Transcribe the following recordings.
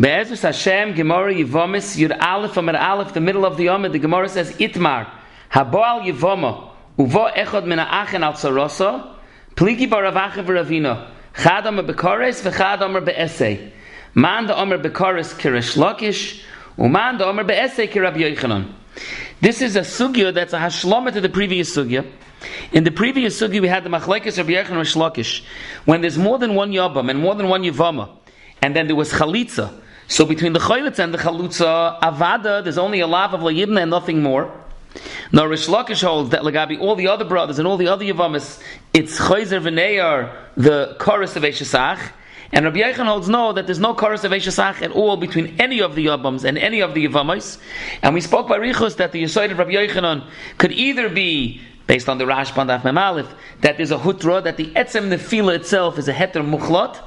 Be'ezus Hashem, Gemara Yevomis, Yud Aleph, Amar Aleph, the middle of the Yom, the Gemara says, Itmar, Haboal Yevoma, Uvo Echod Min Ha'achen Al Tzarosa, Pligi Baravacha V'Ravina, Chad Omer Bekores, V'chad Omer Be'esei. Man da Omer Bekores Kirish Lakish, Uman da Omer Be'esei Kirab Yochanan. This is a sugya that's a hashlama to the previous sugya. In the previous sugya, we had the machlekes of Yochanan and Shlakish. When there's more than one yabam and more than one yavama, and then there was chalitza, so between the Chaylitz and the Chalutza Avada, there's only a lav of Layibna and nothing more. Now Rish Lakish holds that Lagabi, all the other brothers and all the other Yavamis, it's Chayzer V'neyar, the chorus of Eshesach, and Rabbi Yechon holds no, that there's no chorus of Eshesach at all between any of the Yavams and any of the Yavamis. And we spoke by Richus that the Yisoid of Rabbi Yechonon could either be based on the Rashban Daf Memalif, that there's a hutra, that the etzem nefila itself is a heter muchlot,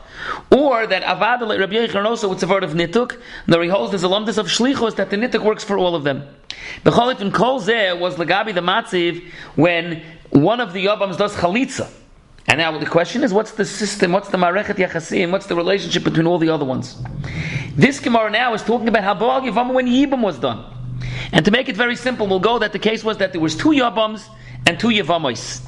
or that like Rabbi Yechon also with word of nituk, nor he holds there's a lumdus of shlichus that the nituk works for all of them. Becholif in Kol Zeh was Lagabi the Matziv when one of the Yabams does chalitza. And now the question is, what's the system? What's the marechet yachasim? What's the relationship between all the other ones? This Gemara now is talking about how Baal Yavama when Yibam was done. And to make it very simple, we'll go that the case was that there was two Yabams and two Yavamos.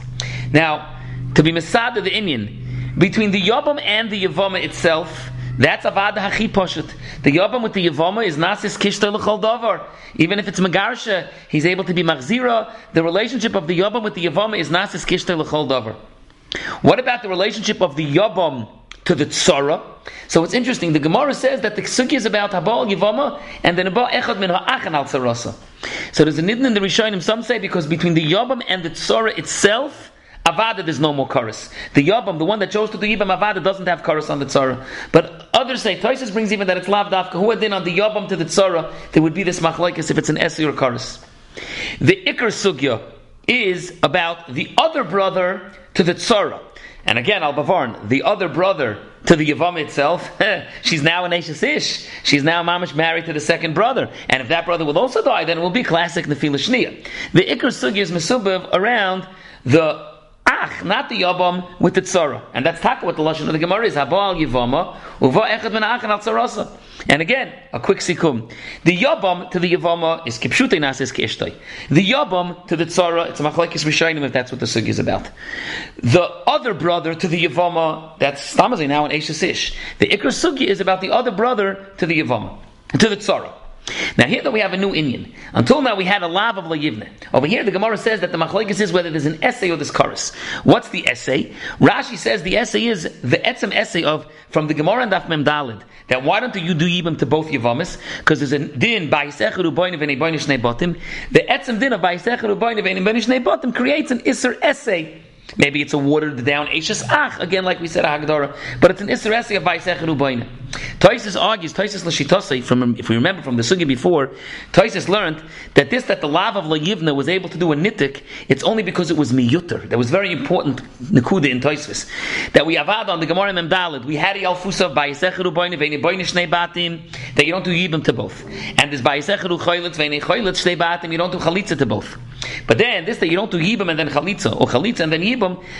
Now, to be Masada the Indian, between the Yabam and the Yavama itself, that's Avada Hachi Poshet. The Yabam with the Yavama is Nasis Kishta L'chol Davar. Even if it's megarsha, he's able to be Machzira. The relationship of the Yabam with the Yavama is Nasis Kishta L'chol Davar. What about the relationship of the Yabam to the Tzara? So it's interesting. The Gemara says that the Suki is about Habal Yavama and then about Echad Min Ha'achan Al Tzarasa. So there's a nidin in the Rishonim. Some say because between the Yabam and the Tzara itself, Avada, there's no more chorus. The Yabam, the one that chose to do Yibam Avada, doesn't have chorus on the Tzara. But others say, Toises brings even that it's Lav Dafka, who had on the Yabam to the Tzara, there would be this machlekes if it's an Esi or chorus. The Iker Sugya is about the other brother to the Tzara. And again, Al Bavarn, the other brother to the Yavam itself, she's now an Ashes Ish. She's now mamish married to the second brother. And if that brother will also die, then it will be classic Nefila Shnia. The Iker Sugya is Mesubav around the Ach, not the Yabam with the Tzara. And that's taka what the Lashon of the Gemara is. Habal Yavama, Uva Echad Ben Achan Al Tzarasa. And again, a quick sikum. The Yabam to the Yavama is Kipshutei Nasis Keishtoi. The Yabam to the Tzara, it's Machlekes Rishayim if that's what the Sugi is about. The other brother to the Yavama, that's Stamazai now in Eishes Ish. The Ikra Sugi is about the other brother to the Yavama, to the Tzara. Now here that we have a new Indian. Until now we had a lav of layivne. Over here the Gemara says that the machlekes is whether there's an essay or this chorus. What's the essay? Rashi says the essay is the etzem essay of from the Gemara and Daf Mem Dalid. That why don't you do yibam to both yavamis? Because there's a din by secheru boinav and a botim. The etzem din of by secheru boinav and a botim creates an isser essay Maybe it's a watered down Ashes Ach, again, like we said, Hagdara. But it's an Israesi of Vaisecheru Boina. Toisis argues, Toisis Lashitosai, from if we remember from the Sugi before, Toisis learned that this, that the lav of Layivna was able to do a nitik, it's only because it was miyutter. That was very important, Nakuda in Toisis. That we avad on the Gemara Memdalid, we had Yalfusa of Boina Shnei Batim, that you don't do Yibim to both. And this Vaisecheru Choylet, Vene Choylet Shnei Batim, you don't do Chalitza to both. But then, this that you don't do Yibim and then Chalitza, or Chalitza and then Yibim,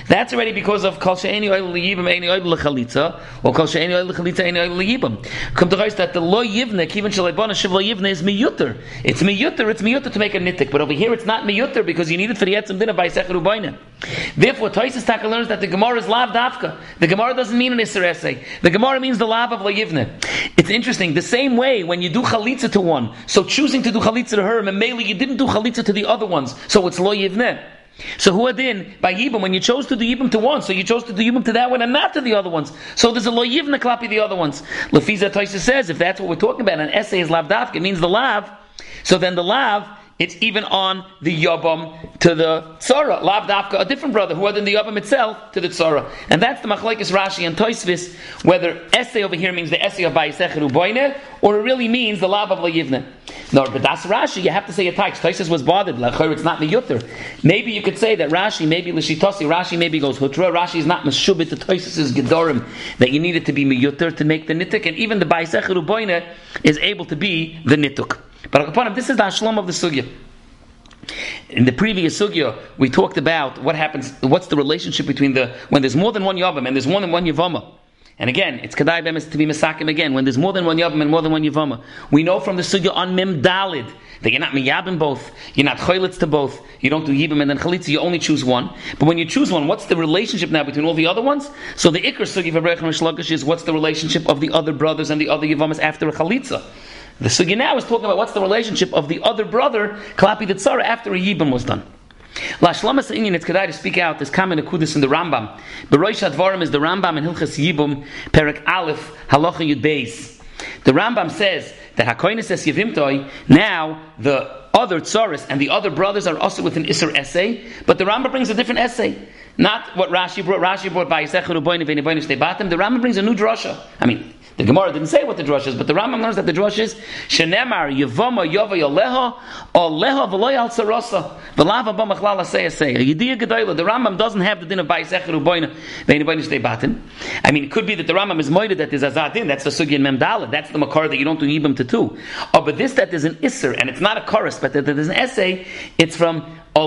that's already because of kol she'eni oil yibam, any oil lechalitza, or kol she'eni oil lechalitza, any oil yibam. Come to that the lo yivne, even shalibana shiv lo yivne is miyuter. It's miyuter, it's miyuter to make a nitik, but over here it's not miyuter because you need it for the etzim dinner by secher ubayna. Therefore, Toises Taka learns that the Gemara is lav dafka. The Gemara doesn't mean an Isser The Gemara means the lav of Layivne. It's interesting. The same way when you do chalitza to one, so choosing to do chalitza to her, and mainly you didn't do chalitza to the other ones, so it's lo yivne. So who are adin by Yibam when you chose to do Yibam to one, so you chose to do Yibam to that one and not to the other ones. So there's a lo yivna klapi the other ones. Lefiza Taisa says if that's what we're talking about, an essay is lav dafka, it means the lav. So then the lav it's even on the Yabam to the Tzara. Lav Dafka, a different brother who other than the Yabam itself to the Tzara. And that's the Machlaikis Rashi and Toisvis, whether essay over here means the essay of Bayisecher Uboine, or it really means the Lav of Layivne. No, but that's Rashi, you have to say a tax. Toisvis was bothered, Lachor, it's not Miyutter. Maybe you could say that Rashi, maybe Lishitosi, Rashi maybe goes Hutra, Rashi is not Meshubit to Toisvis' Gedorim, that you need it to be Miyutter to make the Nittik, and even the Bayisecher Uboine is able to be the Nittuk. But upon this is the Ashlam of the Sugya. In the previous sugya, we talked about what happens, what's the relationship between the when there's more than one yavam and there's more than one yavama. And again, it's Kedai Bemis to be Mesakim again, when there's more than one Yavam and more than one Yavama. We know from the Sugya on Mem Dalid that you're not Miyabim both, you're not Choylitz to both, you don't do Yibim and then Chalitza, you only choose one. But when you choose one, what's the relationship now between all the other ones? So the Iker Sugya Abraham Shlagish is what's the relationship of the other brothers and the other Yavamas after a Chalitza? The Sugya now is talking about what's the relationship of the other brother, Klapi the Tzara, after a Yibim was done. La Shlamas Inyan, it's Kedai to speak out this common Akudis in the Rambam. Beroish Advarim is the Rambam in Hilchas Yibum, Perak Aleph, Halacha Yud Beis. The Rambam says that Hakoinis says Yevimtoi, now the other tsaris and the other brothers are also with an Isser essay, but the Rambam brings a different essay. Not what Rashi brought. Rashi brought by Yisechon Uboyin V'Nevoyin Shtebatim. The Rambam brings a new drasha. I mean, the Gemara didn't say what the drush is, but the Rambam knows that the drush is Shenemar Yevoma Yova Yoleha Oleha V'Loy Al Sarasa V'Lava B'Machlala Seya Seya Gedoyla. The Rambam doesn't have the din of Ba'isechir Uboyna V'Nevoyin Shtebatim. I mean, it could be that the Rambam is moided that there's Azad din. That's the Sugyan Memdala. That's the Makar that you don't do Yibam to two. Oh, but this that there's an Isser and it's not a chorus, but that there's an essay. It's from so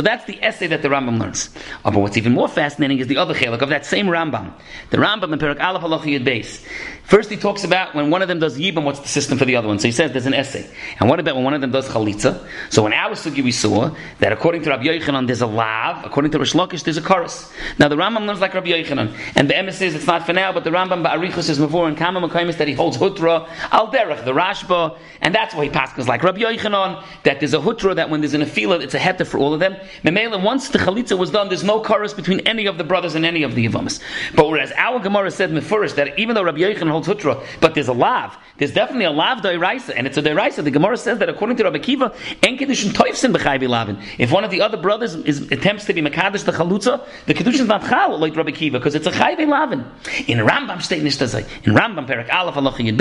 that's the essay that the Rambam learns. Oh, but what's even more fascinating is the other chelik of that same Rambam. The Rambam in Perak Aleph Halacha Yud Beis. First he talks about when one of them does Yibam, what's the system for the other one. So he says there's an essay. And what about when one of them does Chalitza? So in our Sugi we saw that according to Rabbi Yochanan there's a Lav, according to Rish Lakish there's a chorus. Now the Rambam learns like Rabbi Yochanan. And the Emes says it's not for now, but the Rambam Ba'arichus is Mavur and Kama Makaimis that he holds Hutra, Al Derech, the Rashba, and that's why he passes like Rabbi Yochanan, that there's a Hutra that when there's an Afila, it's a Heta for all of them. Memela, once the Chalitza was done, there's no chorus between any of the brothers and any of the Yavamas. But whereas our Gemara said Mefurish that even though Rabbi Yochanan holds Hutra, but there's a lav. There's definitely a lav doiraisa, and it's a doiraisa. The Gemara says that according to Rabbi Kiva, en kedushin toifsin b'chayvi lavin. If one of the other brothers is, attempts to be makadosh the chalutza, the kedushin is not chal like Rabbi Kiva because it's a chayvi lavin. In Rambam state nishtazai, in Rambam perak aleph halacha yud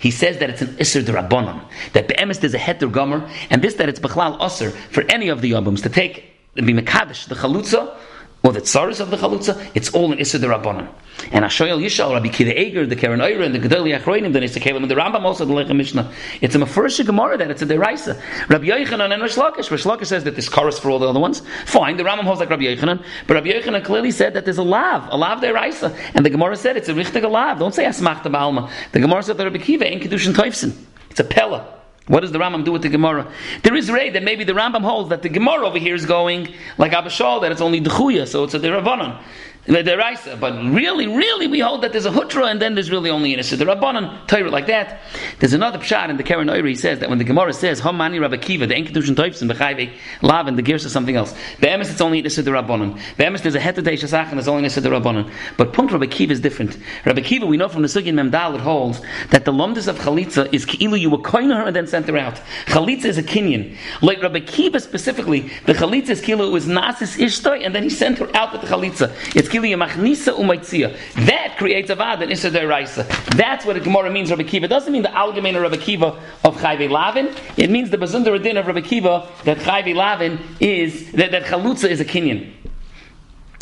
he says that it's an iser derabbanon. That be'emes there's a heter gomer, and this that it's bechlal usher for any of the yabums to take and be makadosh the chalutza or the tsaris of the chalutza, it's all in Issa Rabbanon. And Ashoyel Yishal, Rabbi Kiva Eger, the Karen Oira, and the Gedali Achroinim, the Nisa and the Rambam also, the Lechem Mishnah. It's a Mefurish Gemara that it's a Deraisa. Rabbi Yochanan and Rish Lakish. Says that this chorus for all the other ones. Fine, the Rambam holds like Rabbi Yochanan, but Rabbi Yochanan clearly said that there's a lav, a lav Deraisa. And the Gemara said it's a richtig lav. Don't say Asmachta Ba'alma. The Gemara said that Rabbi Kiva ain't Kedushin Toifsin. It's a Pella. What does the Rambam do with the Gemara? There is a ray that maybe the Rambam holds that the Gemara over here is going like Abishal, that it's only Dechuya, so it's a Deravanon deraisa. But really, really, we hold that there's a hutra and then there's really only an the rabbanon Torah like that. There's another pshat in the Karen Oiri. He says that when the Gemara says Hamani Rabbi Kiva, the Enkidushin Toifsin Bechayve Lav and the Gersh is something else. The Emes it's only Nisa the rabbanon. The Emes there's a Hetadei Shasach and there's only Nisa the rabbanon. But Punkt Rabbi Kiva is different. Rabbi Kiva, we know from the Sugin Memdal it holds that the lumdis of Chalitza is Ki'ilu you were coin her and then sent her out. Chalitza is a kinyan. Like Rabbi Kiva specifically, the Chalitza is Ki'ilu was Nasis Ishtoi and then he sent her out with the Chalitza. It's that creates a vad and Issa Deraisa. That's what the Gemara means, Rabbi Kiva. It doesn't mean the Algemein Rabbi Kiva of Chayve Lavin. It means the Bazundar Din of Rabbi Kiva that Chayve Lavin is, that, that Chalutza is a Kenyan.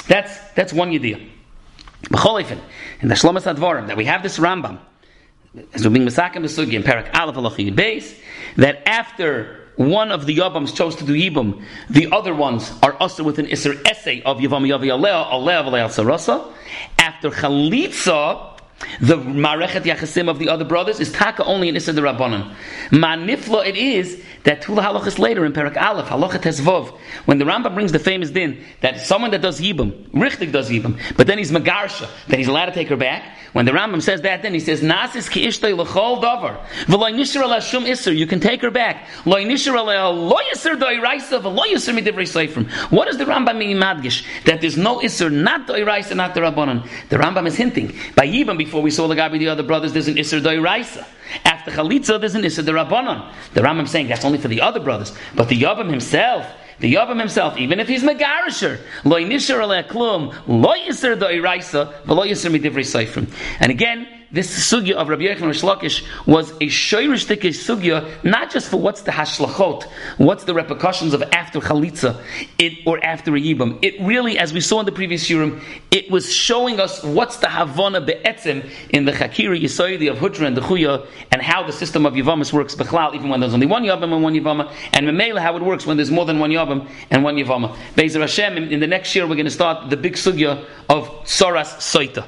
That's, that's one Yediyah. B'cholefen, in the Shlomas Advarim, that we have this Rambam, as we're being Mesakim Besugi in Parak Aleph Alach Beis, that after one of the Yabams chose to do Yibam, the other ones are also with an Isser essay of Yavam Yavi Alea, Alea Alea Sarasa. After Chalitza, the Marechet Yachasim of the other brothers is Taka only in Issa the Rabbanon. Manifla it is that two halachas later in Perak Aleph, halachat Tezvov, when the Rambam brings the famous din that someone that does Yibam, Richtig does Yibam, but then he's Magarsha, then he's allowed to take her back. When the Rambam says that, then he says, Nasis ki ishtay l'chol davar, v'loy nishir ala shum isser, you can take her back. Loy nishir ala lo yisr doi raisa, v'lo yisr midivrei seifrim. What does the Rambam mean madgish? That there's no isser, not doi raisa, not the Rabbanon. The Rambam is hinting. By Yibam, before we saw the Gabi, the other brothers, there's an isser doi raisa. After Chalitza, there's an isser Rabbanon. The Rambam saying that's only for the other brothers. But the Yavam himself, the Yavam himself, even if he's Megarisher, loy nisher klum, loy yiser do iraisa, v'lo yiser midivrei seifrim. And again, this sugya of Rabbi Yechon Rishlakish was a shoyrish sugya, not just for what's the hashlachot, what's the repercussions of after chalitza, it or after a yibam. It really, as we saw in the previous yurim, it was showing us what's the havana be'etzim in the chakira yisoidi of hutra and the chuya, and how the system of yivamis works bechlal, even when there's only one yabam and one yivama, and memela how it works when there's more than one yabam and one yivama. Bezer Hashem, in, in the next year we're going to start the big sugya of soras soita.